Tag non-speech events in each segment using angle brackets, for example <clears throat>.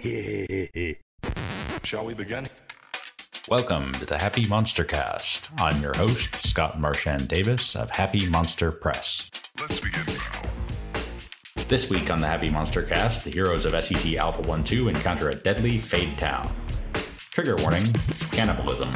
<laughs> Shall we begin? Welcome to the Happy Monster Cast. I'm your host, Scott Marchand Davis of Happy Monster Press. Let's begin now. This week on the Happy Monster Cast, the heroes of SET Alpha 1 2 encounter a deadly Fade Town. Trigger warning cannibalism.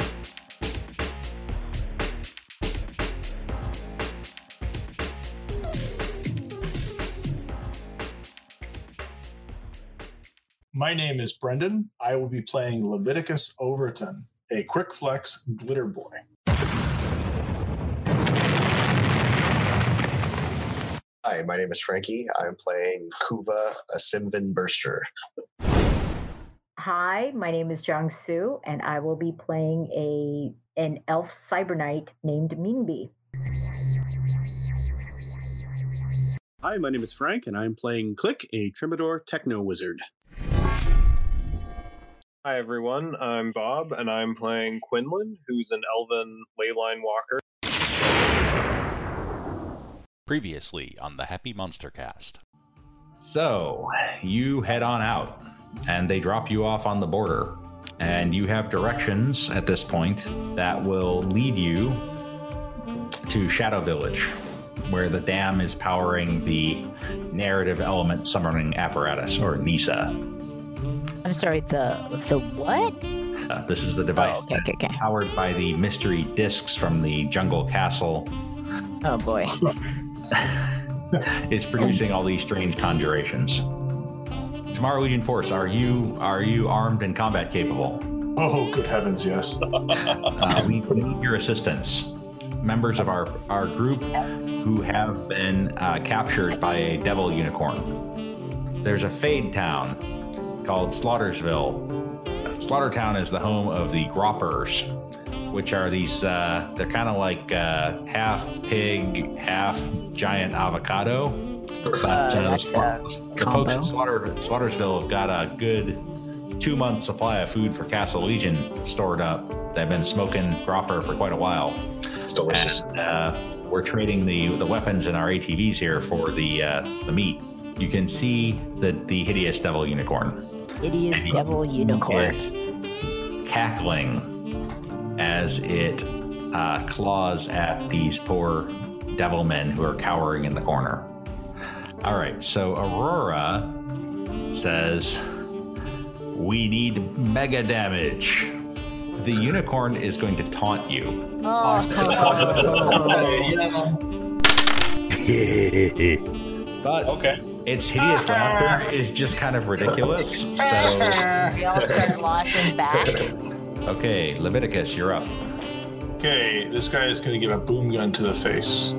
My name is Brendan. I will be playing Leviticus Overton, a quick flex glitter boy. Hi, my name is Frankie. I'm playing Kuva, a Simvan Burster. Hi, my name is Jung Soo, and I will be playing a an elf cyber knight named Mingbi. Hi, my name is Frank, and I'm playing Click, a Trimadore Techno Wizard. Hi everyone, I'm Bob, and I'm playing Quinlan, who's an elven leyline walker. Previously on the Happy Monster Cast. So, you head on out, and they drop you off on the border. And you have directions at this point that will lead you to Shadow Village, where the dam is powering the narrative element summoning apparatus, or NISA. I'm sorry, the the what? Uh, this is the device Oh, okay, okay, okay. powered by the mystery discs from the Jungle Castle. Oh boy. <laughs> is producing all these strange conjurations. Tomorrow Legion Force, are you are you armed and combat capable? Oh, good heavens, yes. <laughs> Uh, we we need your assistance. Members of our our group who have been uh, captured by a devil unicorn. There's a fade town called Slaughtersville. Slaughtertown is the home of the Groppers, which are these. Uh, they're kind of like uh, half pig, half giant avocado. But Uh, the that's Sla- a the folks in Slaughter, Slaughtersville have got a good two month supply of food for Castle Legion stored up. They've been smoking Gropper for quite a while. It's delicious. And, uh, we're trading the the weapons in our ATVs here for the uh, the meat. You can see the the hideous devil unicorn. Hideous devil unicorn. It cackling as it uh, claws at these poor devil men who are cowering in the corner. All right, so Aurora says, We need mega damage. The unicorn is going to taunt you. Oh, <laughs> <laughs> but Okay. Its hideous laughter is just kind of ridiculous. So, we all start laughing back. okay, Leviticus, you're up. Okay, this guy is going to give a boom gun to the face.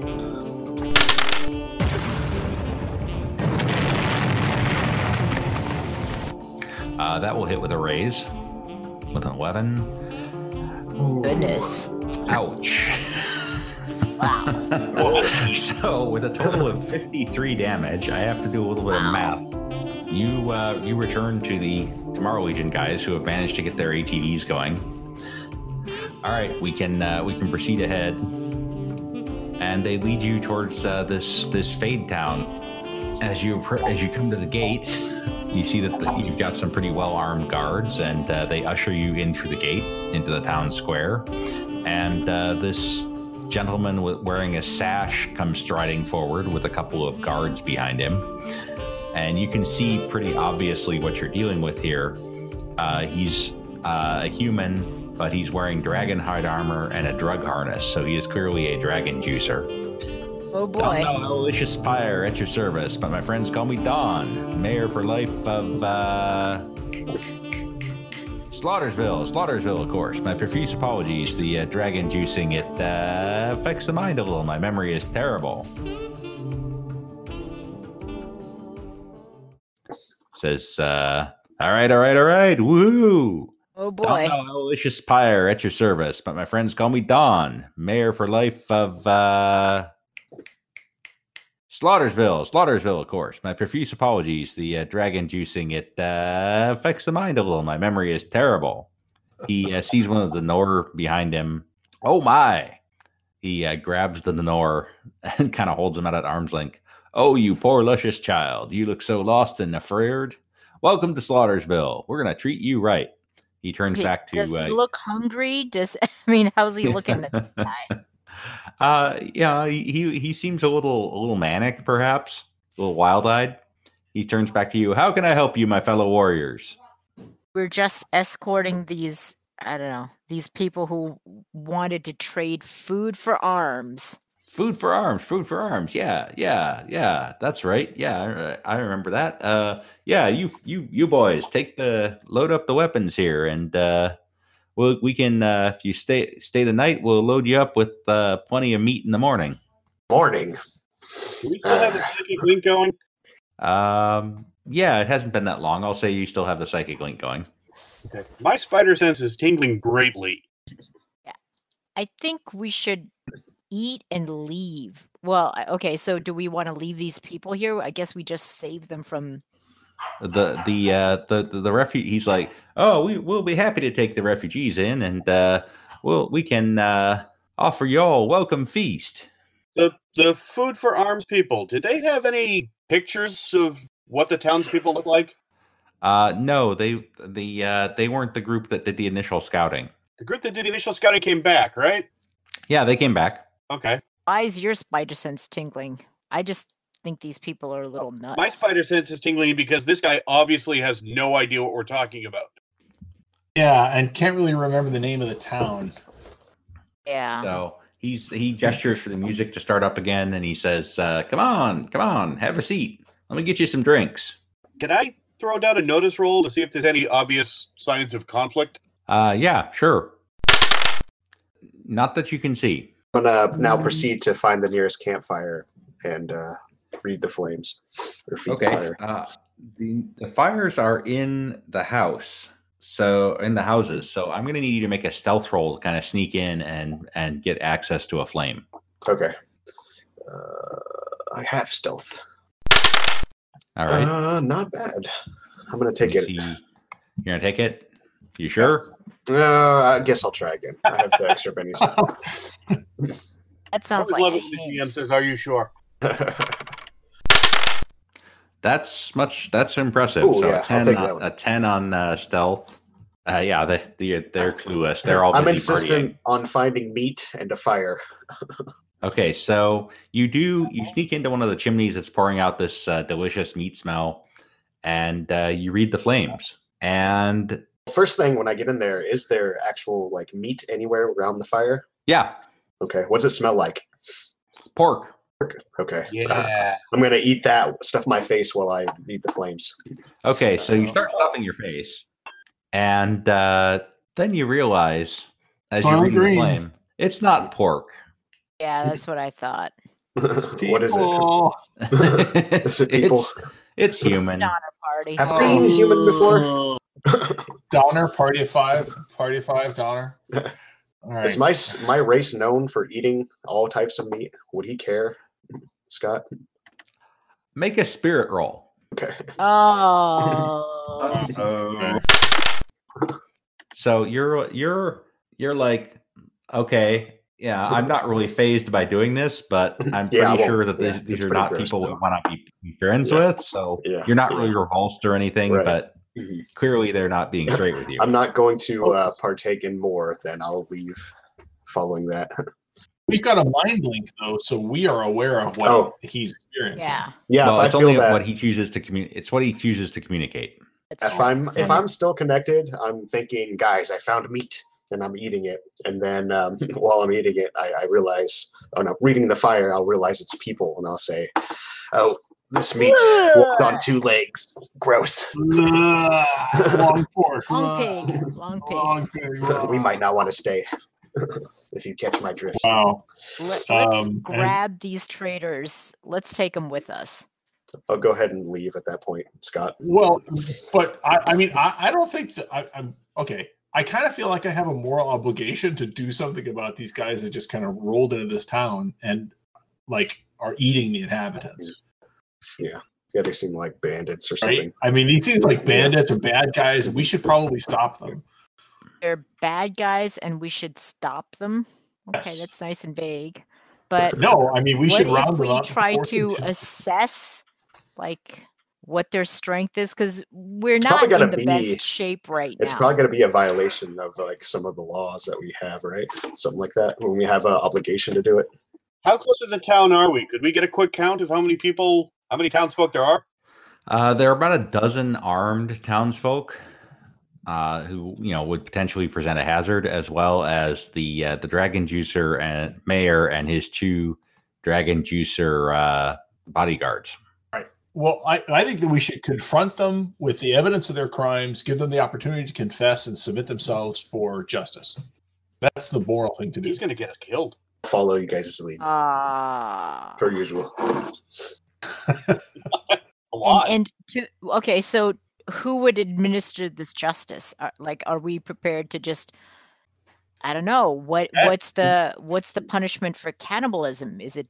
Uh, that will hit with a raise with an 11. Goodness. Ouch. <laughs> Wow. <laughs> <laughs> so, with a total of 53 damage, I have to do a little bit of math. You uh, you return to the Tomorrow Legion guys who have managed to get their ATVs going. All right, we can uh, we can proceed ahead, and they lead you towards uh, this this Fade Town. As you as you come to the gate, you see that the, you've got some pretty well armed guards, and uh, they usher you in through the gate into the town square. And uh, this gentleman wearing a sash comes striding forward with a couple of guards behind him. And you can see pretty obviously what you're dealing with here. Uh, he's uh, a human, but he's wearing dragon hide armor and a drug harness, so he is clearly a dragon juicer. Oh boy. Don Aloysius Pyre at your service, but my friends call me Don, mayor for life of uh, Slaughtersville. Slaughtersville, of course. My profuse apologies. The uh, dragon juicing it uh, affects the mind a little. My memory is terrible. Says, uh, all right, all right, all right, Woo! Oh boy. Don Aloysius Pyre at your service, but my friends call me Don, mayor for life of uh, Slaughtersville. Slaughtersville, of course. My profuse apologies. The uh, dragon juicing it uh, affects the mind a little. My memory is terrible. He uh, sees one of the Nor behind him. Oh my! He uh, grabs the Nor and <laughs> kind of holds him out at arm's length. Oh, you poor luscious child! You look so lost and afraid. Welcome to Slaughtersville. We're gonna treat you right. He turns Okay, back to Does uh, he look hungry? Does <laughs> I mean, how's he looking at this guy? <laughs> uh yeah, he he- seems a little a little manic, perhaps, a little wild-eyed. He turns back to you. How can I help you, my fellow warriors? We're just escorting these. I don't know these people who wanted to trade food for arms. Food for arms, food for arms. Yeah, yeah, yeah. That's right. Yeah, I, I remember that. Uh, yeah, you, you, you boys, take the load up the weapons here, and uh, we'll, we can. Uh, if you stay stay the night, we'll load you up with uh, plenty of meat in the morning. Morning. Do we still have the psychic link going? Um, yeah, it hasn't been that long. I'll say you still have the psychic link going. Okay. My spider sense is tingling greatly. I think we should eat and leave. Well, okay, so do we want to leave these people here? I guess we just save them from. The the uh the the, the refuge he's like oh we we'll be happy to take the refugees in and uh we'll we can uh offer you all a welcome feast The the food for arms people. Did they have any pictures of what the townspeople look like? uh no they the uh they weren't the group that did the initial scouting The group that did the initial scouting came back, right? yeah they came back Okay. Why is your spider sense tingling? I just think these people are a little nuts. My spider sense is tingling because this guy obviously has no idea what we're talking about. Yeah, and can't really remember the name of the town. yeah. so he's he gestures for the music to start up again and he says uh come on come on have a seat let me get you some drinks Can I throw down a notice roll to see if there's any obvious signs of conflict? uh yeah sure not that you can see I'm gonna now proceed to find the nearest campfire and uh, read the flames or feed the Okay. fire. Uh, the the fires are in the house, so in the houses. So I'm going to need you to make a stealth roll to kind of sneak in and and get access to a flame. Okay. Uh, I have stealth. All right. Uh, not bad. I'm gonna take You it. see- You're going to take it. You sure? Uh, I guess I'll try again. I have the extra bennies. <laughs> That sounds I like love it when the hint. GM says, "Are you sure?" <laughs> That's much. That's impressive. Ooh, so yeah, a ten, on, a ten on uh, stealth. Uh, yeah, they, they they're clueless. They're all I'm insistent partying. on finding meat and a fire. <laughs> Okay, so you do you sneak into one of the chimneys that's pouring out this uh, delicious meat smell, and uh, you read the flames. And First thing when I get in there, is there actual like meat anywhere around the fire? yeah, Okay. What's it smell like? pork. Okay. Uh, Yeah. I'm gonna eat that, stuff my face while I eat the flames. Okay, so you start stuffing your face, and uh, then you realize as you're Finally reading the flame, it's not pork. Yeah, that's what I thought. <laughs> what is it? People. It people? it's it's It's the human. Donner Party. Have I eaten human before? Oh. <laughs> Donner, party of five, party of five, Donner. <laughs> All right. Is my my race known for eating all types of meat? Would he care, Scott? Make a spirit roll. Okay. Oh. So you're you're you're like, okay, yeah, I'm not really phased by doing this, but <laughs> I'm pretty Yeah, I won't- sure that yeah, these, these are not people we want to be, friends Yeah. with. So you're not really repulsed or anything, Right. but Mhm. clearly they're not being <laughs> straight with you. I'm not going to uh, partake in more. Then I'll leave. Following that, <laughs> We've got a mind link though, so we are aware of what Oh. he's experiencing. Yeah. yeah. well, if it's I feel only that, what he chooses to communicate. It's what he chooses to communicate. That's if. I'm if I'm still connected, I'm thinking, guys, I found meat and I'm eating it. And then um, <laughs> while I'm eating it, I, I realize, oh no, reading the fire, I'll realize it's people, and I'll say, oh, this meat walked on two legs. Gross. Long pork. Long pig. Long pig. Long pig. <laughs> we might not want to stay if you catch my drift. Wow. Let, us Um, and- grab these traitors. Let's take them with us. I'll go ahead and leave at that point, Scott. Well, but I, I mean, I, I don't think that I, I'm okay. I kind of feel like I have a moral obligation to do something about these guys that just kind of rolled into this town and like are eating the inhabitants. Yeah, Yeah, they seem like bandits or Right? something. I mean, these seem like bandits or bad guys. We should probably stop them. They're bad guys and we should stop them. Okay, Yes. that's nice and vague. But No, I mean we what should if round we up. try to assess like what their strength is? Because we're It's not probably in gotta the be- best shape right It's now. probably going to be a violation of like some of the laws that we have, right? Something like that when we have an obligation to do it. How close to the town are we? Could we get a quick count of how many people, how many townsfolk there are? Uh, there are about a dozen armed townsfolk uh, who, you know, would potentially present a hazard, as well as the uh, the dragon juicer and mayor and his two dragon juicer uh, bodyguards. Right. Well, I, I think that we should confront them with the evidence of their crimes, give them the opportunity to confess and submit themselves for justice. That's the moral thing to do. He's going to get us killed. Follow you guys' lead, Ah. per usual. <laughs> A and, lot. and to okay, so who would administer this justice? Are, like, are we prepared to just? I don't know what eh, what's the what's the punishment for cannibalism? Is it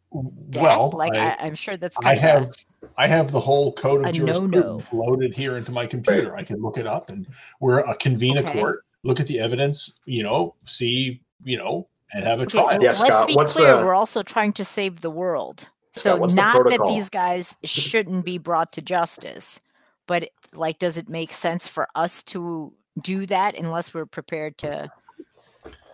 death? Well, like I, I, I, am sure that's I kind of have I have the whole code a of no-no. jurisprudence loaded here into my computer. I can look it up and we're a convene Okay. a court, look at the evidence, you know, see, you know, and have a Okay, trial. well, Yeah, let's Scott, be what's clear. the- We're also trying to save the world. Scott, So what's the not that these guys shouldn't be brought to justice, but like, does it make sense for us to do that unless we're prepared to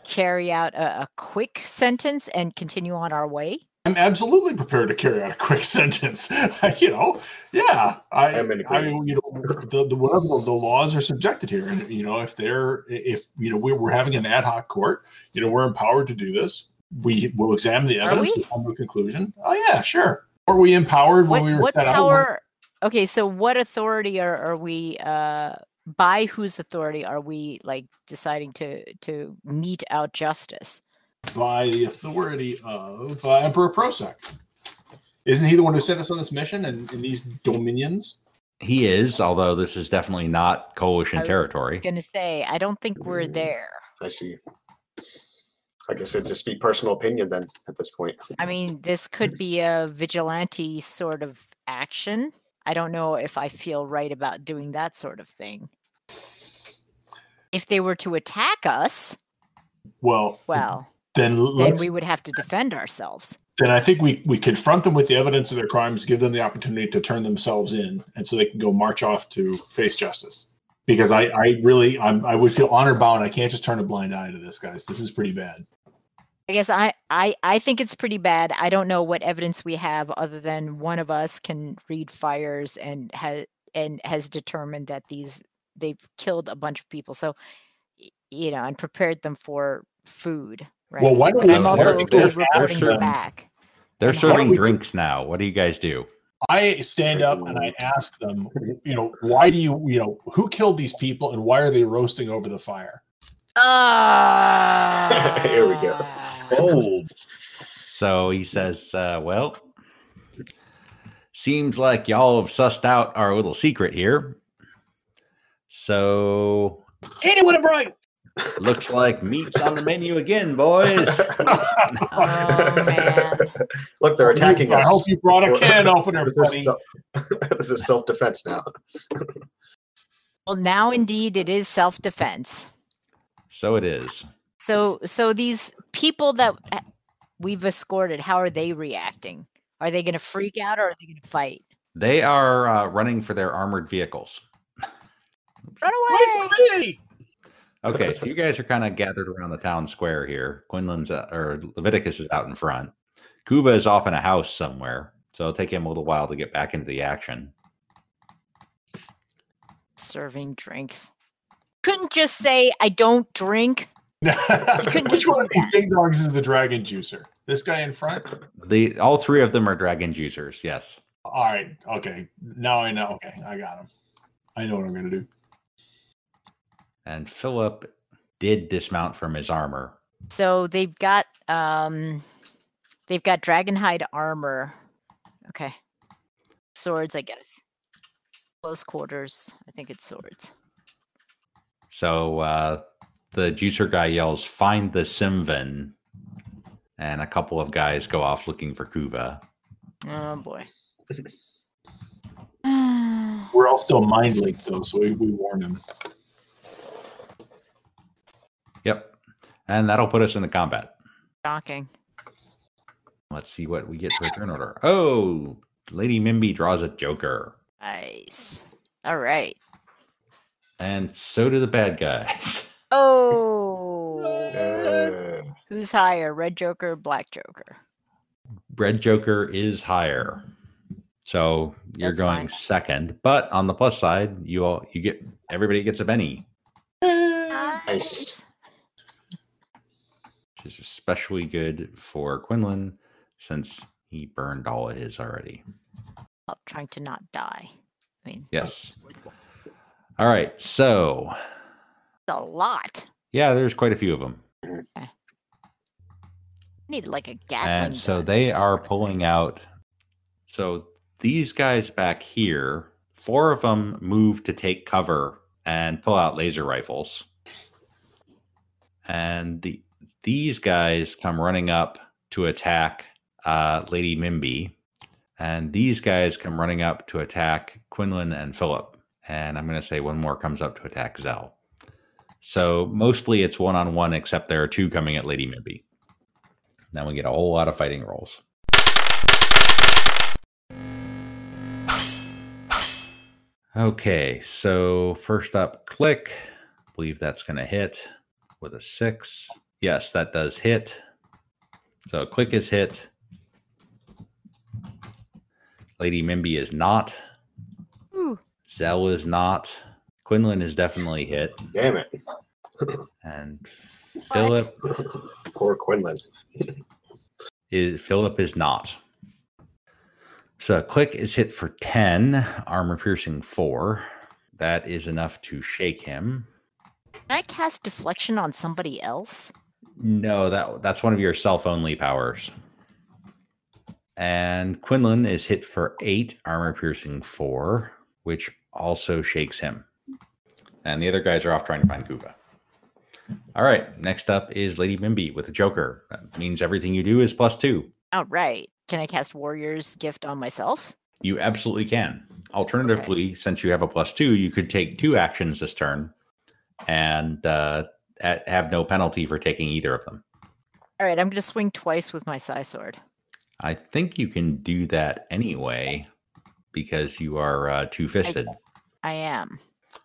carry out a, a quick sentence and continue on our way? I'm absolutely prepared to carry out a quick <laughs> sentence. <laughs> you know, yeah. I, I'm in I you know, the, the whatever the, the laws are subjected here, and you know, if they're if you know we're, we're having an ad hoc court, you know, we're empowered to do this. We will examine the evidence to come to a conclusion. Oh yeah, sure. Or we empowered What, when we were what set out? power? Okay, so what authority are, are we? Uh, by whose authority are we like deciding to to mete out justice? by the authority of uh, Emperor Prosek. Isn't he the one who sent us on this mission and in these dominions? He is, although this is definitely not coalition territory. I was territory. Gonna say, I don't think we're Mm. there. I see. I guess it'd just be personal opinion then at this point. I mean, this could be a vigilante sort of action. I don't know if I feel right about doing that sort of thing. If they were to attack us, Well, well, then then we would have to defend ourselves. then I think we we confront them with the evidence of their crimes, give them the opportunity to turn themselves in, and so they can go march off to face justice. Because I, I really, I'm, I would feel honor bound. I can't just turn a blind eye to this, guys. This is pretty bad. I guess I, I, I think it's pretty bad. I don't know what evidence we have other than one of us can read fires and has and has determined that these they've killed a bunch of people. So, you know, and prepared them for food. Right. Well, why don't But we? I'm also don't we okay go reporting faster? them back. They're serving we- drinks now. What do you guys do? I stand up and I ask them, you know, why do you, you know, who killed these people and why are they roasting over the fire? Ah. <laughs> Here we go. Bold. So he says, uh, "Well, seems like y'all have sussed out our little secret here. So Anyone a bright? looks like meat's on the menu again, boys. <laughs> Oh man. Look, they're attacking I us. I hope you brought a can opener, This buddy. <laughs> this is self defense now. Well, now indeed it is self-defense. So it is. So, so these people that we've escorted, how are they reacting? Are they going to freak out or are they going to fight? They are uh, running for their armored vehicles. Run away! for me! Okay, so <laughs> you guys are kind of gathered around the town square here. Quinlan's uh, or Leviticus is out in front. Kuva is off in a house somewhere, so it'll take him a little while to get back into the action. Serving drinks. Couldn't just say I don't drink. <laughs> Which one of these that. ding dogs is the dragon juicer? This guy in front? The all three of them are dragon juicers. Yes. All right. Okay. Now I know. Okay. I got him. I know what I'm going to do. And Philip did dismount from his armor. So they've got um, they've got dragonhide armor. Okay, swords, I guess. Close quarters. I think it's swords. So uh, the juicer guy yells, "Find the Simvan!" And a couple of guys go off looking for Kuva. Oh boy. <sighs> We're all still mind linked, though, so we, we warned him. Yep. And that'll put us in the combat. Shocking. Let's see what we get for a turn order. Oh, Lady Mimby draws a Joker. Nice. All right. And so do the bad guys. <laughs> Oh, Uh, who's higher, Red Joker, or Black Joker? Red Joker is higher. So you're That's going fine. second. But on the plus side, you all you get everybody gets a Benny, Nice. which is especially good for Quinlan since he burned all of his already. While trying to not die. I mean, Yes. All right. So a lot. yeah, there's quite a few of them. Need like a Gatling. and so gun, they are of thing. pulling out so these guys back here four of them move to take cover and pull out laser rifles and the these guys come running up to attack uh, lady mimby and these guys come running up to attack quinlan and philip and i'm going to say one more comes up to attack zell so mostly it's one-on-one except there are two coming at lady mimby now we get a whole lot of fighting rolls. Okay, so first up, click. believe that's going to hit with a six. Yes, that does hit. So click is hit. Lady Mimby is not. Ooh. Zell is not. Quinlan is definitely hit. damn it. And Philip Poor Quinlan. is Philip is not. So click is hit for 10, armor piercing 4. That is enough to shake him. Can I cast deflection on somebody else? No, that that's one of your self only powers. And Quinlan is hit for 8, armor piercing 4, which also shakes him. And the other guys are off trying to find Kuva. All right, next up is Lady Mimby with the Joker. That means everything you do is plus 2. All right. Can I cast Warrior's Gift on myself? You absolutely can. Alternatively, since you have a plus two, you could take two actions this turn and uh, at, have no penalty for taking either of them. All right. I'm going to swing twice with my Psi Sword. I think you can do that anyway because you are uh, two fisted. I am.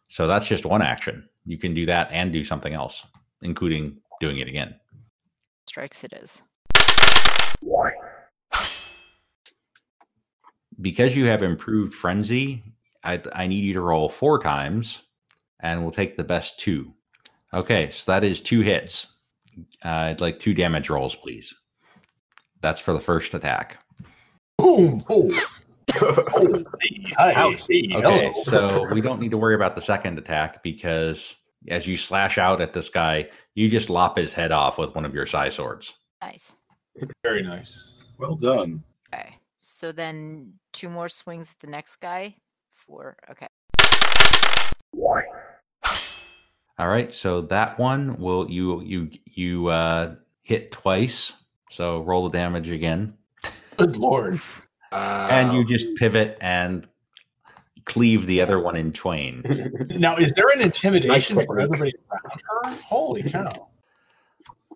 So that's just one action. You can do that and do something else, including doing it again. Strikes it is. Because you have improved frenzy, I, I need you to roll four times and we'll take the best two. Okay, so that is two hits. Uh, I'd like two damage rolls, please. That's for the first attack. Boom! Oh. Hey, hi, Ouch. Okay, hello. so <laughs> we don't need to worry about the second attack because as you slash out at this guy, you just lop his head off with one of your psi swords. Nice. Very nice. Well done. Okay. So then two more swings at the next guy. Four. Okay. All right, so that one will you you you uh, hit twice. So roll the damage again, Good lord. And you just pivot and cleave the other one in twain. <laughs> Now, is there an intimidation for everybody around her? Holy cow! <laughs>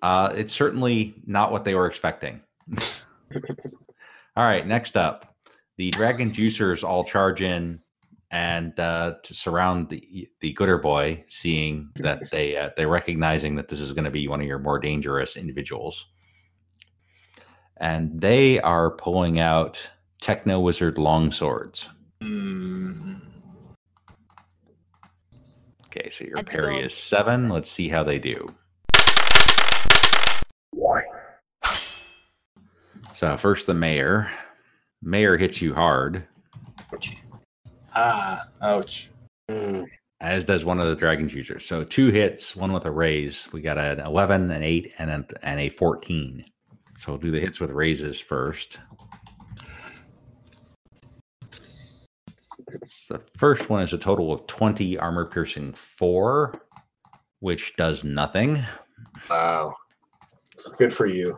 Uh, it's certainly not what they were expecting. <laughs> all right, next up, the dragon juicers all charge in and uh, to surround the the glitter boy, seeing that they uh, they're recognizing that this is going to be one of your more dangerous individuals, and they are pulling out techno wizard longswords. Mm, Okay, so your parry is seven. Let's see how they do. So first the mayor. Mayor hits you hard, ah, ouch. Mm, as does one of the dragon juicers. So two hits, one with a raise. We got an 11, an 8, and a, and a 14. So we'll do the hits with raises first. The first one is a total of 20 armor piercing 4, which does nothing. wow. Good for you.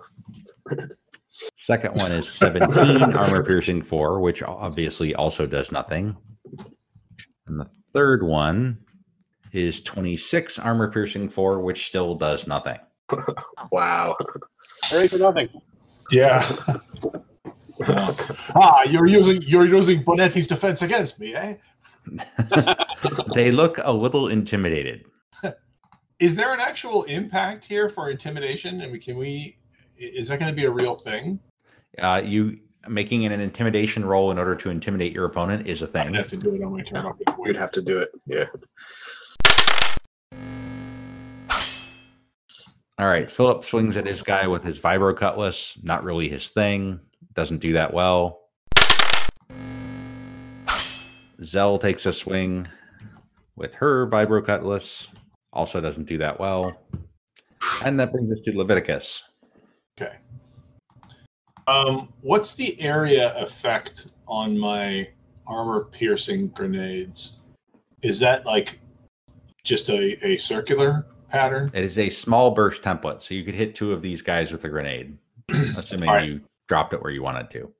Second one is 17 <laughs> armor piercing 4, which obviously also does nothing. And the third one is 26 armor piercing 4, which still does nothing. <laughs> Wow. Hooray for nothing. Yeah. <laughs> <laughs> ah, you're using you're using Bonetti's defense against me, eh? <laughs> They look a little intimidated. <laughs> Is there an actual impact here for intimidation? I mean, can we? Is that going to be a real thing? Uh, you making an intimidation roll in order to intimidate your opponent is a thing. have to do it on my turn. Okay, We'd have to do it. Yeah. All right, Philip swings at his guy with his vibro cutlass. Not really his thing. Doesn't do that well. Zell takes a swing with her vibro cutlass. Also doesn't do that well. And that brings us to Leviticus. Okay. Um, what's the area effect on my armor piercing grenades? Is that like just a, a circular pattern? It is a small burst template, so you could hit two of these guys with a grenade, <clears throat> assuming right. you dropped it where you wanted to.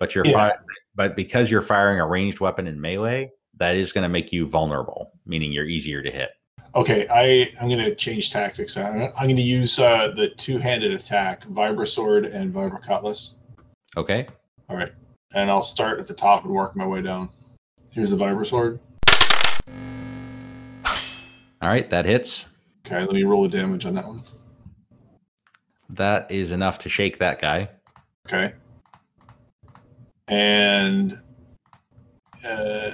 But you're Yeah. fi- but because you're firing a ranged weapon in melee, that is going to make you vulnerable, meaning you're easier to hit. Okay, I I'm going to change tactics. I'm, I'm going to use uh, the two-handed attack, vibra sword and vibra cutlass. Okay. All right, and I'll start at the top and work my way down. Here's the vibra sword. All right, that hits. Okay, let me roll the damage on that one. That is enough to shake that guy. Okay. And uh,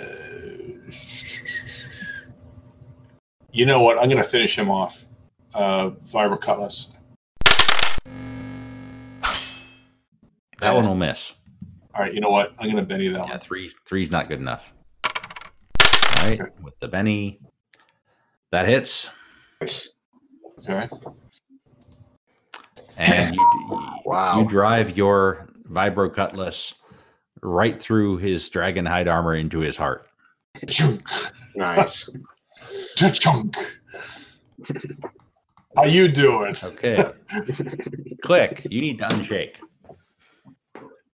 you know what? I'm going to finish him off. Uh, Cutlass. That one will miss. All right, you know what? I'm going to Benny that Yeah, one. three three's not good enough. All right, Okay. with the Benny, that hits, Nice. Okay. And <laughs> you Wow. you drive your vibro cutlass right through his dragon hide armor into his heart. Chunk. Nice. <laughs> Chunk. How you doing? Okay, click. You need to unshake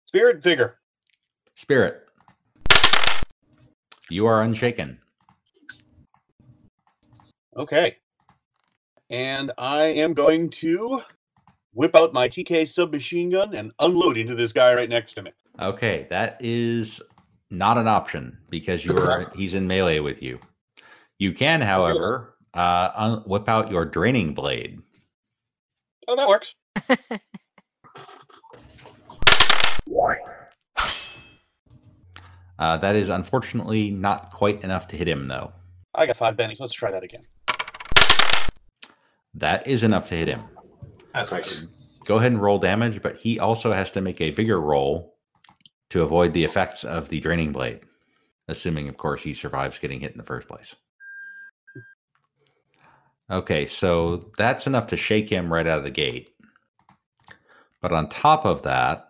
Spirit vigor. spirit. You are unshaken. Okay. And I am going to whip out my TK submachine gun and unload into this guy right next to me. Okay, that is not an option because you are he's in melee with you. You can, however, uh, un- whip out your draining blade. Oh, that works. Uh, that is unfortunately not quite enough to hit him, though. I got five bennies. Let's try that again. That is enough to hit him. That's Nice. Go ahead and roll damage, but he also has to make a vigor roll to avoid the effects of the draining blade, assuming, of course, he survives getting hit in the first place. Okay, so that's enough to shake him right out of the gate. But on top of that,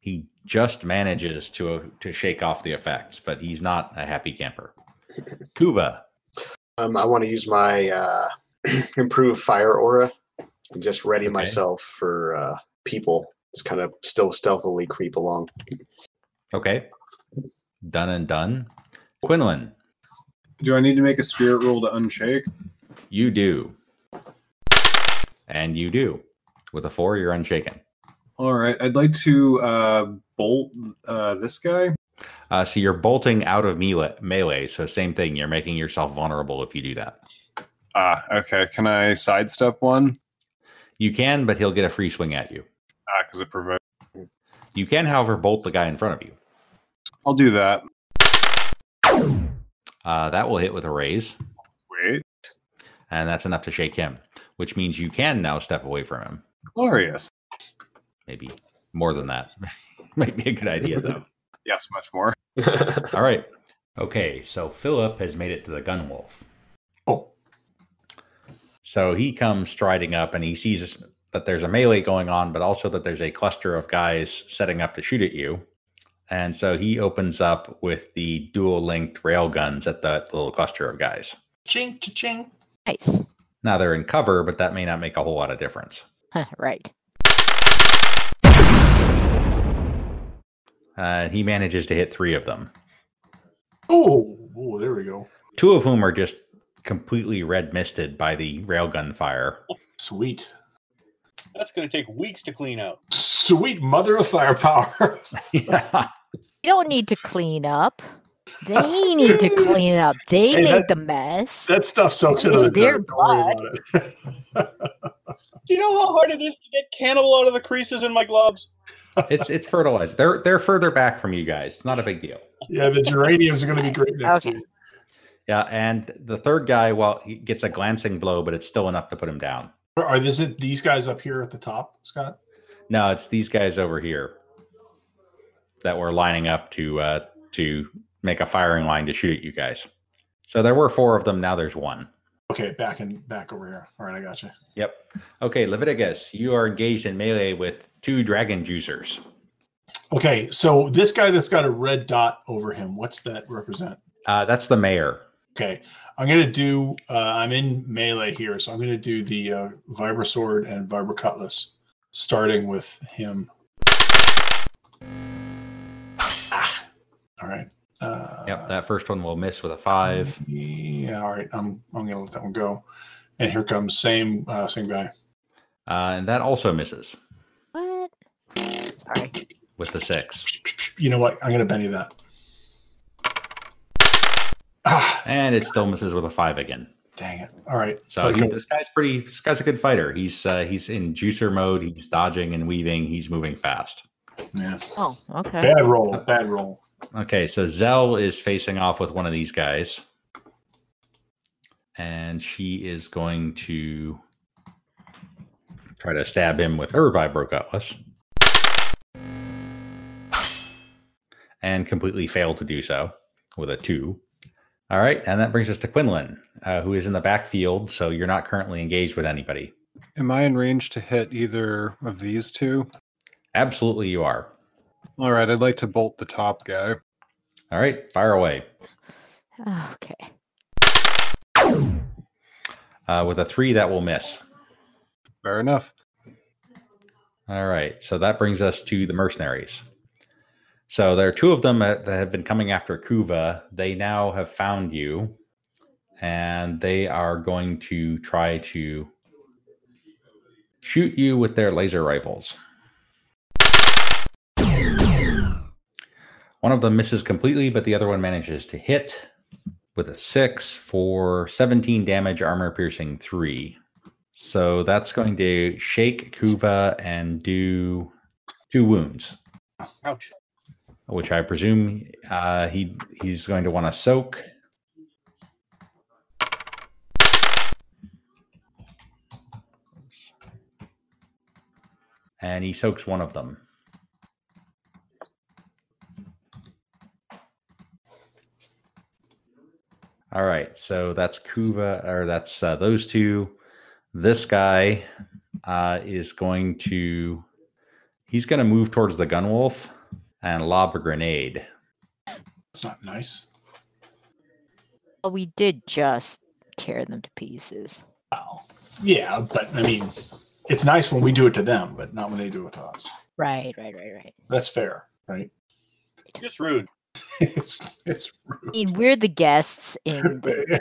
he just manages to to shake off the effects, but he's not a happy camper. <laughs> Kuva, Um, I want to use my uh, <clears throat> improved fire aura and just ready Okay. myself for uh, people. Just kind of still stealthily creep along. okay, done and done. Quinlan, Do I need to make a spirit roll to unshake? You do. And you do. With a four, you're unshaken. All right, I'd like to uh, bolt uh, this guy. Uh, so you're bolting out of melee, melee. So same thing. You're making yourself vulnerable if you do that. Ah, okay. Can I sidestep one? You can, but he'll get a free swing at you. Ah, because it prevents. You can, however, bolt the guy in front of you. I'll do that. Uh, that will hit with a raise, Wait, and that's enough to shake him, which means you can now step away from him. glorious. Maybe more than that. <laughs> Might be a good idea, though. <laughs> Yes, much more. All right. Okay, so Philip has made it to the Gunwolf. Oh, So he comes striding up and he sees that there's a melee going on, but also that there's a cluster of guys setting up to shoot at you. And so he opens up with the dual linked rail guns at that little cluster of guys. ching, ching. Nice. Now they're in cover, but that may not make a whole lot of difference. right. Uh, he manages to hit three of them, Oh, oh, there we go. two of whom are just completely red misted by the railgun fire. Sweet. That's going to take weeks to clean out. Sweet mother of firepower. <laughs> yeah. You don't need to clean up. They need to clean up. They Hey, made that- the mess. that stuff soaks into It's the their dirt. Don't worry about it. <laughs> Do you know how hard it is to get cannibal out of the creases in my gloves? It's it's fertilized. They're they're further back from you guys. It's not a big deal. yeah, the geraniums are going to be great next Okay. year. Yeah, and the third guy, well, he gets a glancing blow, but it's still enough to put him down. Are this it? These guys up here at the top, Scott? No, it's these guys over here that were lining up to uh, to make a firing line to shoot at you guys. So there were four of them. Now there's one. Okay, back and back over here. All right, I got you. Yep. Okay, Leviticus, you are engaged in melee with two dragon juicers. Okay, so this guy that's got a red dot over him, what's that represent? Uh, that's the mayor. Okay, I'm gonna do. Uh, I'm in melee here, so I'm gonna do the uh, vibra sword and vibra cutlass, starting with him. Ah, all right. Uh, Yep, that first one will miss with a five. Yeah. All right. I'm. I'm gonna let that one go. And here comes same uh, same guy. Uh, and that also misses What? Sorry. with the six. You know what? I'm gonna Benny that. Ah, And it still misses with a five again. dang it! All right. So Okay. he- this guy's pretty. This guy's a good fighter. He's uh, he's in juicer mode. He's dodging and weaving. He's moving fast. Yeah. Oh, okay. Bad roll. Bad roll. Okay, so Zell is facing off with one of these guys, and she is going to try to stab him with her vibro cutlass, and completely fail to do so with a two. All right, and that brings us to Quinlan, uh, who is in the backfield. So you're not currently engaged with anybody. Am I in range to hit either of these two? Absolutely, you are. All right, I'd like to bolt the top guy. All right, fire away. Okay. Uh, with a three, that will miss. Fair enough. All right, so that brings us to the mercenaries. So there are two of them that, have been coming after Kuva. They now have found you, and they are going to try to shoot you with their laser rifles. One of them misses completely, but the other one manages to hit with a six for 17 damage, armor piercing three. So that's going to shake Kuva and do two wounds, Ouch. Which I presume uh, he he's going to want to soak. And he soaks one of them. All right, so that's Kuva, or that's uh, those two. This guy uh, is going to he's going to move towards the gunwolf and lob a grenade. It's not nice. Well, we did just tear them to pieces. Wow. Yeah, but I mean, it's nice when we do it to them, but not when they do it to us. Right, right, right, right. That's fair, right? It's rude. <laughs> it's it's I mean, we're the guests in <laughs> the,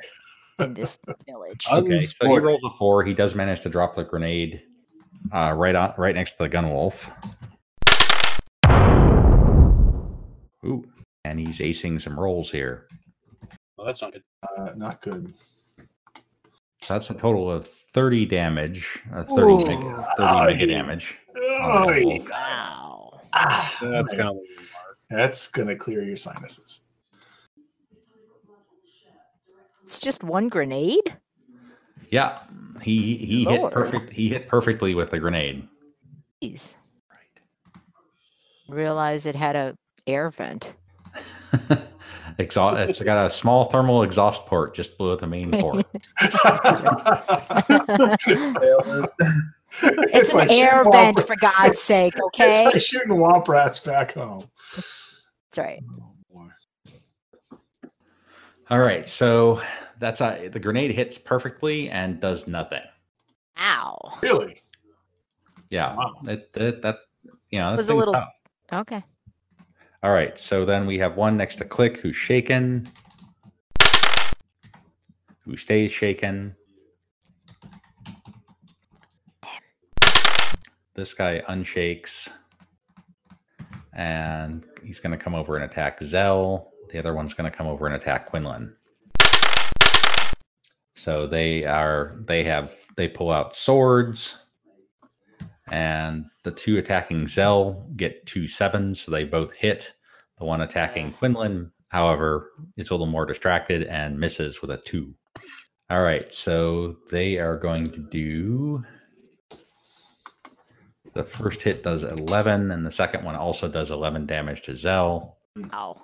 in this village. <laughs> Okay, so he rolls a four. He does manage to drop the grenade uh, right on right next to the gunwolf. Ooh, and he's acing some rolls here. Well, that's not good. Uh, not good. So that's a total of 30 damage, uh, 30, Ooh. mega, 30 mega damage. on the Oy. Wow. Ah, That's gonna leave a mark. That's gonna clear your sinuses. It's just one grenade? Yeah, he he hit perfect. He hit perfectly with the grenade. Jeez. Realize it had a air vent. <laughs> Exhaust. It's got a small thermal exhaust port just below the main port. <laughs> It's, an air vent, womp- for God's <laughs> sake, It's okay? like shooting womp rats back home. That's right. Oh. All right, so that's a, the grenade hits perfectly and does nothing. Ow. Really? Yeah, Wow. it, it- that you know that Was a little- tough. Okay. All right, so then we have one next to Click who's shaken, who stays shaken. This guy unshakes and he's going to come over and attack Zell. The other one's going to come over and attack Quinlan. So they are they have they pull out swords, and the two attacking Zell get two sevens, so they both hit. The one attacking Quinlan, however, is a little more distracted and misses with a two. All right, so they are going to do the first hit does 11, and the second one also does 11 damage to Zell. Ow.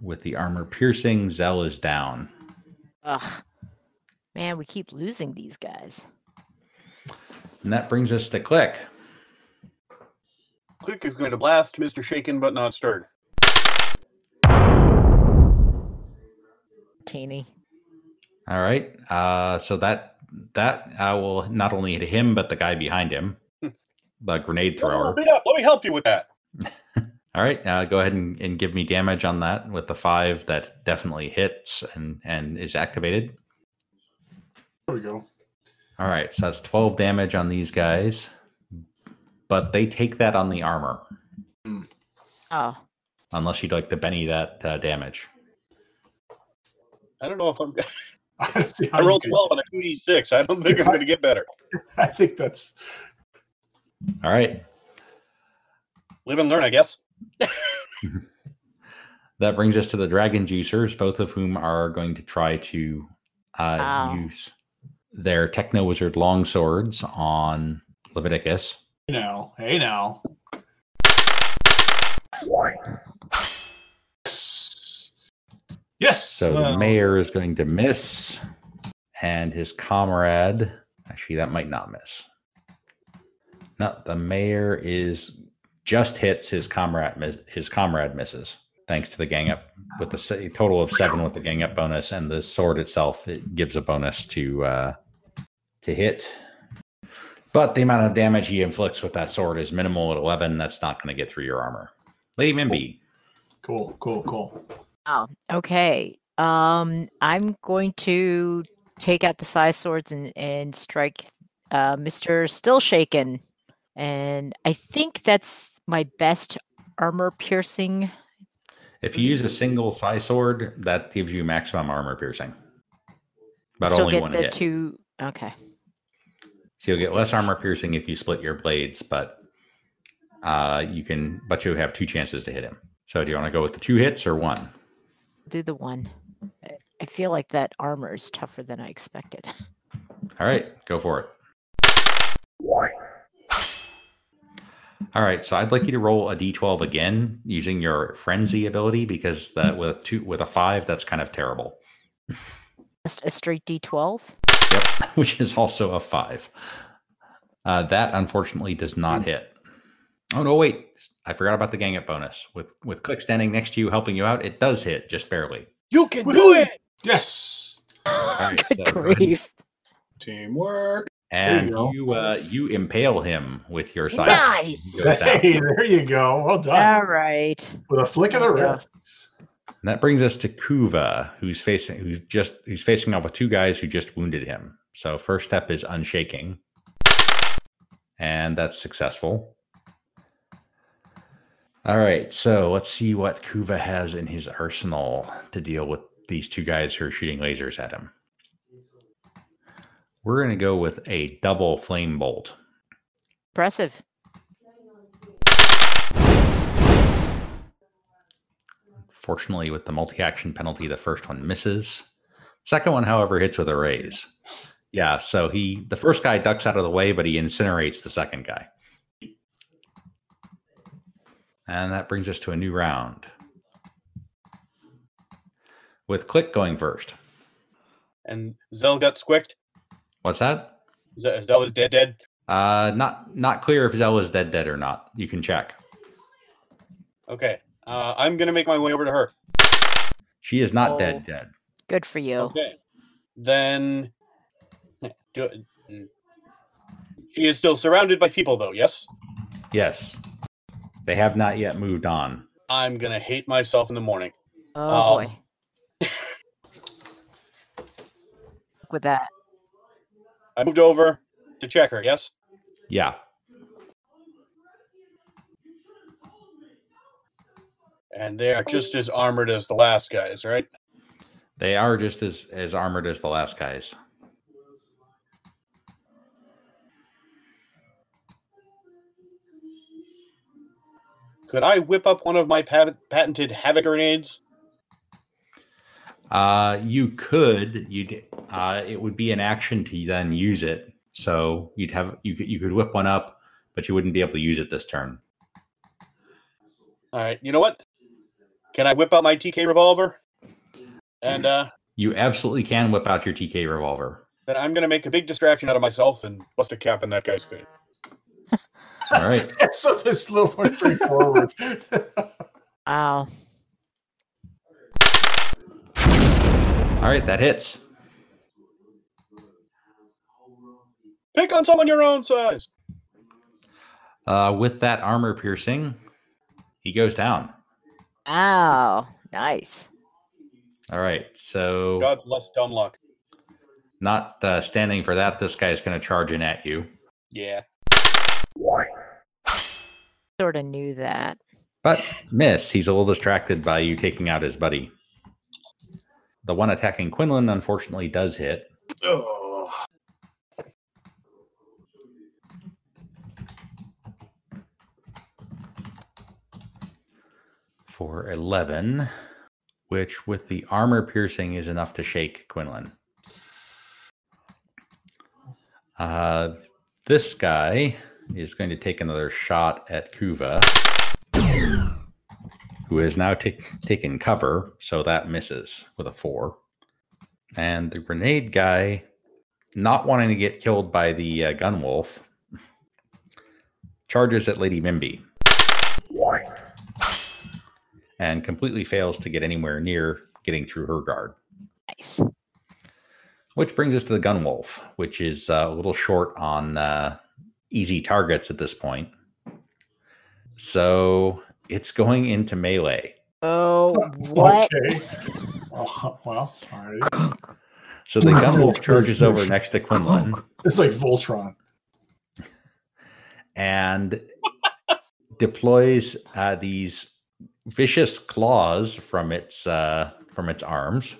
With the armor piercing, Zell is down. Ugh. Man, we keep losing these guys. And that brings us to Click. Click is going to blast Mr. Shaken but not stirred. Teeny. All right. Uh, so that that uh, will not only hit him, but the guy behind him, the grenade thrower. Let me, help- let me help you with that. <laughs> All right, uh, go ahead and, and give me damage on that with the five that definitely hits and and is activated. There we go. All right, so that's twelve damage on these guys, but they take that on the armor Oh. unless you'd like to Benny that uh, damage. I don't know if I'm. <laughs> I don't see how I rolled 12 on a 2d6. I don't think I'm going to get better. <laughs> I think that's All right, Live and learn, I guess. <laughs> that brings us to the dragon juicers, both of whom are going to try to uh, Wow. use their techno wizard longswords on Leviticus. Hey now. Hey now. Yes. Yes. So well, the mayor is going to miss, and his comrade. Actually, that might not miss. No, the mayor is just hits his comrade. His comrade misses thanks to the gang up with the total of seven with the gang up bonus, and the sword itself it gives a bonus to uh, to hit. But the amount of damage he inflicts with that sword is minimal at eleven. That's not going to get through your armor. Lady Mimby. Cool. Cool. Cool. Oh, okay. Um, I'm going to take out the Psi Swords and, and strike uh, Mr. Still Shaken. And I think that's my best armor piercing. If you use a single Psi Sword, that gives you maximum armor piercing. But Still only get one the hit. two. Okay. So you'll get less armor piercing if you split your blades, but uh, you can. But you have two chances to hit him. So do you want to go with the two hits or one? Do the one. I- I feel like that armor is tougher than I expected. All right, go for it. All right, so I'd like you to roll a d12 again using your frenzy ability because that with a two with a five, that's kind of terrible. Just a straight D12. Yep, <laughs> which is also a five. Uh, that unfortunately does not hit. Oh no, wait! I forgot about the gang up bonus. With with Click standing next to you, helping you out, it does hit just barely. You can do it. Yes. right, Good so- grief. Teamwork. And you you uh, you impale him with your side. Nice. He goes down. Hey, there you go. Well done. All right. With a flick of the There you wrist. And that brings us to Kuva, who's facing who's just who's facing off with two guys who just wounded him. So first step is unshaking. And that's successful. All right, so let's see what Kuva has in his arsenal to deal with these two guys who are shooting lasers at him. We're going to go with a double flame bolt. Impressive. Fortunately, with the multi action penalty, the first one misses. Second one, however, hits with a raise. Yeah, so he the first guy ducks out of the way, but he incinerates the second guy. And that brings us to a new round. With Click going first. And Zell got squicked. What's that? Ze- Zell is dead, dead. Uh not not clear if Zell is dead dead or not. You can check. Okay. Uh, I'm going to make my way over to her. She is not Oh. dead dead. Good for you. Okay. Then. Do it. mm. She is still surrounded by people, though, yes? Yes. They have not yet moved on. I'm going to hate myself in the morning. Oh Um, boy. <laughs> With that. I moved over to check her, yes? Yeah. And they are just as armored as the last guys, right? They are just as, as armored as the last guys. Could I whip up one of my pat- patented havoc grenades? Uh, you could. You uh, it would be an action to then use it. So you'd have you could you could whip one up, but you wouldn't be able to use it this turn. All right. You know what? Can I whip out my TK revolver? And uh, You absolutely can whip out your TK revolver. then I'm going to make a big distraction out of myself and bust a cap in that guy's face. All right. <laughs> so this little more straightforward. <laughs> Wow. All right, that hits. Pick on someone your own size. Uh, with that armor piercing, he goes down. Ow. Nice. All right, so God bless dumb luck. not uh, standing for that. This guy's going to charge in at you, Yeah. Sort of knew that. but miss. He's a little distracted by you taking out his buddy. The one attacking Quinlan, unfortunately, does hit. Oh. For 11, which with the armor piercing is enough to shake Quinlan. Uh, this guy is going to take another shot at Kuva, who has now ta- taken cover, so that misses with a four. And the grenade guy, not wanting to get killed by the uh, gun wolf, <laughs> charges at Lady Mimby and completely fails to get anywhere near getting through her guard. Nice. Which brings us to the gun wolf, which is uh, a little short on uh, easy targets at this point. So it's going into melee. Oh, <laughs> what? Okay. <laughs> Oh, well, all right. So the gun <laughs> wolf charges over next to Quinlan It's like Voltron. and deploys uh, these vicious claws from its uh, from its arms.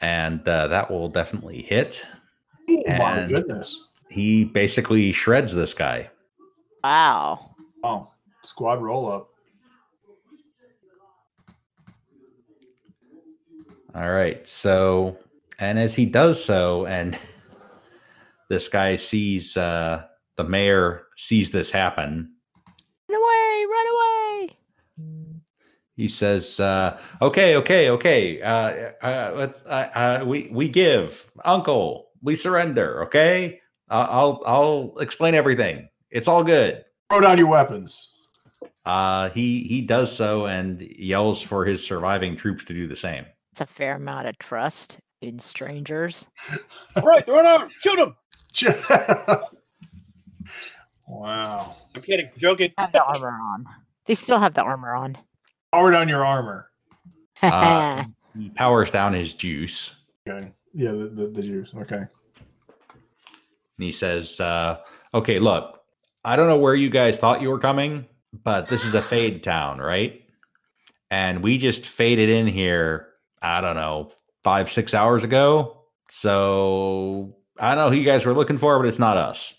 And uh, that will definitely hit. Oh my And- goodness. He basically shreds this guy. Wow. Oh, squad roll up. All right. So, and as he does so, and <laughs> this guy sees uh, the mayor sees this happen, Run away! Run away! he says, uh, "Okay, okay, okay. Uh, uh, uh, uh, we we give, Uncle. We surrender. Okay. Uh, I'll I'll explain everything. It's all good." Throw down your weapons. Uh, he he does so and yells for his surviving troops to do the same. It's a fair amount of trust in strangers. All right, throw it out. Shoot him. <laughs> wow. I'm kidding. Joking. Have the armor on. They still have the armor on. Power down your armor. <laughs> Uh, he powers down his juice. Okay. Yeah, the, the, the juice. Okay. And he says, uh, okay, look, I don't know where you guys thought you were coming, but this is a fade town, right? And we just faded in here, I don't know, five, six hours ago. So I don't know who you guys were looking for, but it's not us.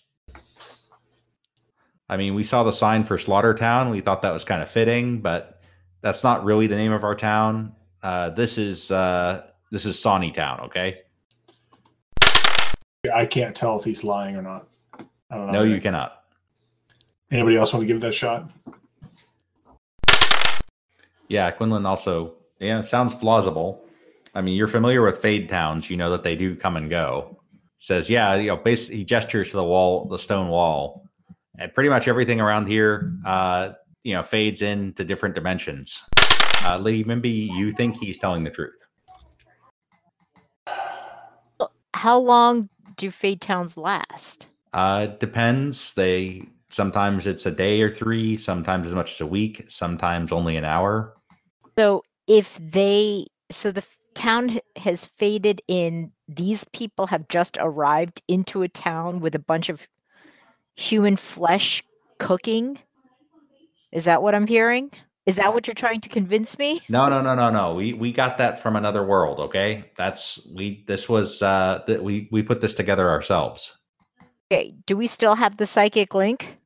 I mean, we saw the sign for Slaughter Town. We thought that was kind of fitting, but that's not really the name of our town. Uh, this is uh, this is Sawney Town, okay? I can't tell if he's lying or not. I don't know. No, you cannot. Anybody else want to give that shot? Yeah, Quinlan also, yeah, sounds plausible. I mean, you're familiar with fade towns. You know that they do come and go. Says, yeah, you know, basically, he gestures to the wall, the stone wall, and pretty much everything around here, uh, you know, fades into different dimensions. Uh, Lady Mimby, you think he's telling the truth? How long do fade towns last? Uh, it depends. They sometimes it's a day or three, sometimes as much as a week, sometimes only an hour. So if they, so the town has faded in, these people have just arrived into a town with a bunch of human flesh cooking. Is that what I'm hearing? Is that what you're trying to convince me? No, no, no, no, no. We we got that from another world. Okay, that's we. This was uh that we we put this together ourselves. Okay. Do we still have the psychic link?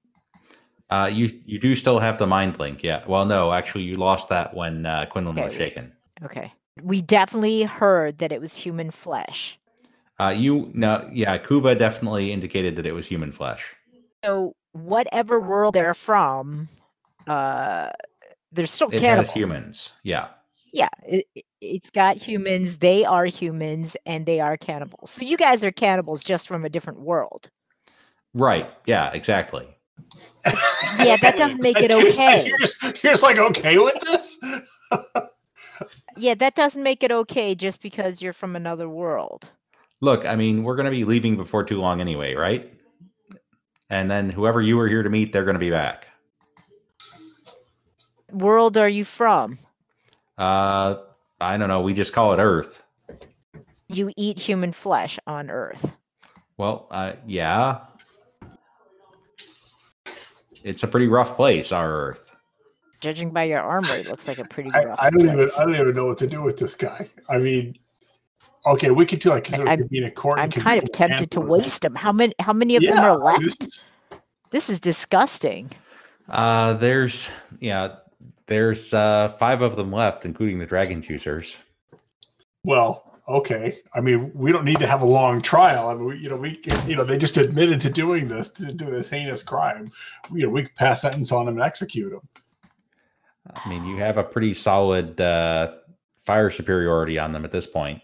Uh, you you do still have the mind link, yeah. Well, no, actually, you lost that when uh, Quinlan Okay, was shaken. Okay. We definitely heard that it was human flesh. Uh, you no, yeah. Kuva definitely indicated that it was human flesh. So whatever world they're from, uh, they're still It cannibals. has humans. Yeah. Yeah, it, it- it's got humans. They are humans, and they are cannibals. So you guys are cannibals just from a different world. Right. Yeah. Exactly. Yeah, that doesn't make it <laughs> okay. You're just, you're just like okay with this? <laughs> Yeah, that doesn't make it okay just because you're from another world. Look, I mean, we're going to be leaving before too long anyway, right? And then whoever you were here to meet, they're going to be back. World are you from? Uh, I don't know. We just call it Earth. You eat human flesh on Earth. Well, uh, yeah. It's a pretty rough place, our Earth. Judging by your armor, it looks like a pretty I, rough I don't even. I don't even know what to do with this guy. I mean, okay, we could do like sort I'm- convene a court. I'm kind of tempted to waste them. How many? How many of them are left? this is- This is disgusting. Uh, there's, yeah, there's uh, five of them left, including the dragon juicers. Well, okay. I mean, we don't need to have a long trial. I mean, we, you know, we can, you know, they just admitted to doing this, to do this heinous crime. You know, we could pass sentence on them and execute them. I mean, you have a pretty solid uh, fire superiority on them at this point.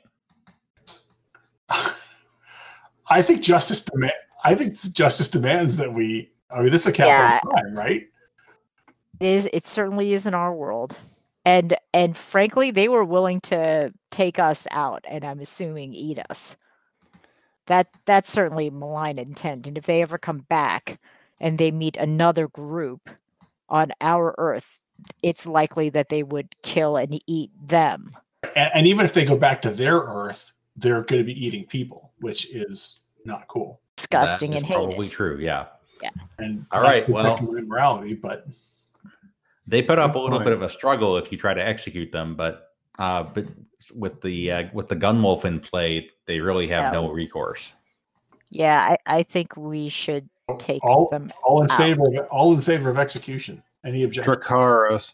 I think justice demand. I think justice demands that we. I mean, this is a capital Yeah. crime, right? It is it certainly is in our world. And and frankly, they were willing to take us out and I'm assuming eat us. That that's certainly malign intent. And if they ever come back and they meet another group on our earth, it's likely that they would kill and eat them. And, and even if they go back to their Earth, they're going to be eating people, which is not cool. Disgusting That and is probably true. Yeah. Yeah. And All not to right, well- protect human morality, but They put up a little point. bit of a struggle if you try to execute them, but uh, but with the uh, with the gun wolf in play, they really have Yeah. no recourse. Yeah, I, I think we should take all them all in out. favor of all in favor of execution. Any objection? Dracarys.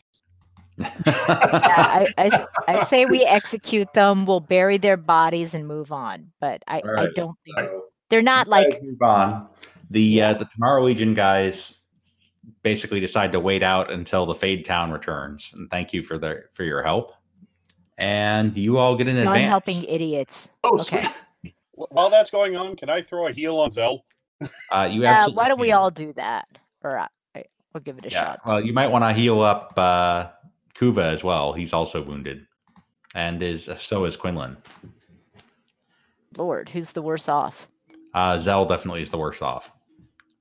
Yeah, I, I s- I <laughs> say we execute them, we'll bury their bodies and move on. But I, All I don't think Right. they're not like move on. The uh, the Tomorrow Legion guys basically decide to wait out until the Fade Town returns, and thank you for the for your help. And you all get an gun advance. helping idiots. Oh, Okay. sweet. While that's going on, can I throw a heal on Zell? Uh, you Uh, absolutely why don't we all do that? Or uh, I- we'll give it a Yeah. shot. Well, you might want to heal up uh, Kuva as well. He's also wounded, and is so is Quinlan. Lord, who's the worse off? Uh, Zell definitely is the worst off.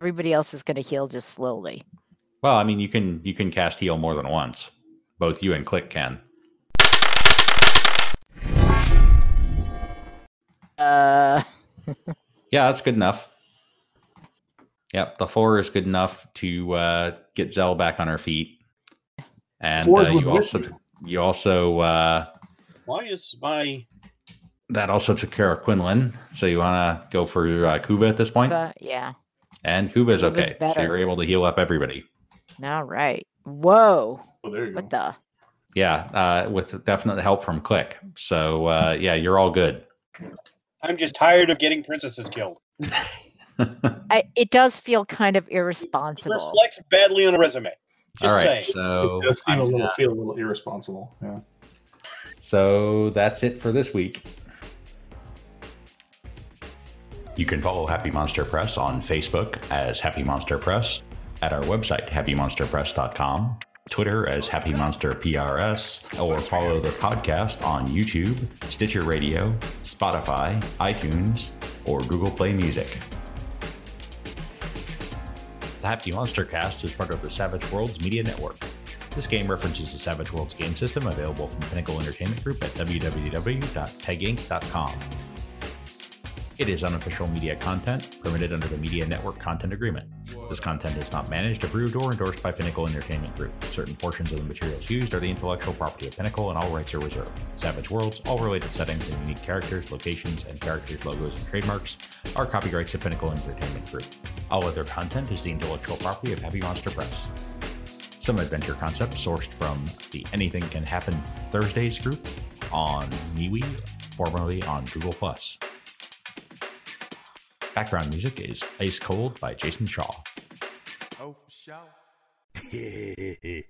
Everybody else is going to heal just slowly. Well, I mean, you can you can cast heal more than once. Both you and Click can. Uh, <laughs> Yeah, that's good enough. Yep, the four is good enough to uh, get Zell back on her feet, and uh, you also Whitney. you also uh, Why is my that also took care of Quinlan. So you want to go for uh, Kuva at this point, but yeah. and Kuva's Kuva's okay. So you're able to heal up everybody. All right. Whoa. Oh, there you go. What the? Yeah, uh, with definite help from Click. So uh, yeah, you're all good. I'm just tired of getting princesses killed. <laughs> I, it does feel kind of It irresponsible. reflects badly on a resume. Just all right, saying. so it does seem a I'm, little uh, feel a little irresponsible. Yeah. So that's it for this week. You can follow Happy Monster Press on Facebook as Happy Monster Press, at our website, happymonsterpress.com, Twitter as Happy Monster PRS, or follow the podcast on YouTube, Stitcher Radio, Spotify, iTunes, or Google Play Music. The Happy Monster Cast is part of the Savage Worlds Media Network. This game references the Savage Worlds game system available from Pinnacle Entertainment Group at www.peginc.com. It is unofficial media content permitted under the Media Network Content Agreement. This content is not managed, approved, or endorsed by Pinnacle Entertainment Group. Certain portions of the materials used are the intellectual property of Pinnacle and all rights are reserved. Savage Worlds, all related settings and unique characters, locations, and characters' logos and trademarks are copyrights of Pinnacle Entertainment Group. All other content is the intellectual property of Happy Monster Press. Some adventure concepts sourced from the Anything Can Happen Thursdays group on MeWe, formerly on Google Plus. Background music is Ice Cold by Jason Shaw. Oh, for sure. <laughs>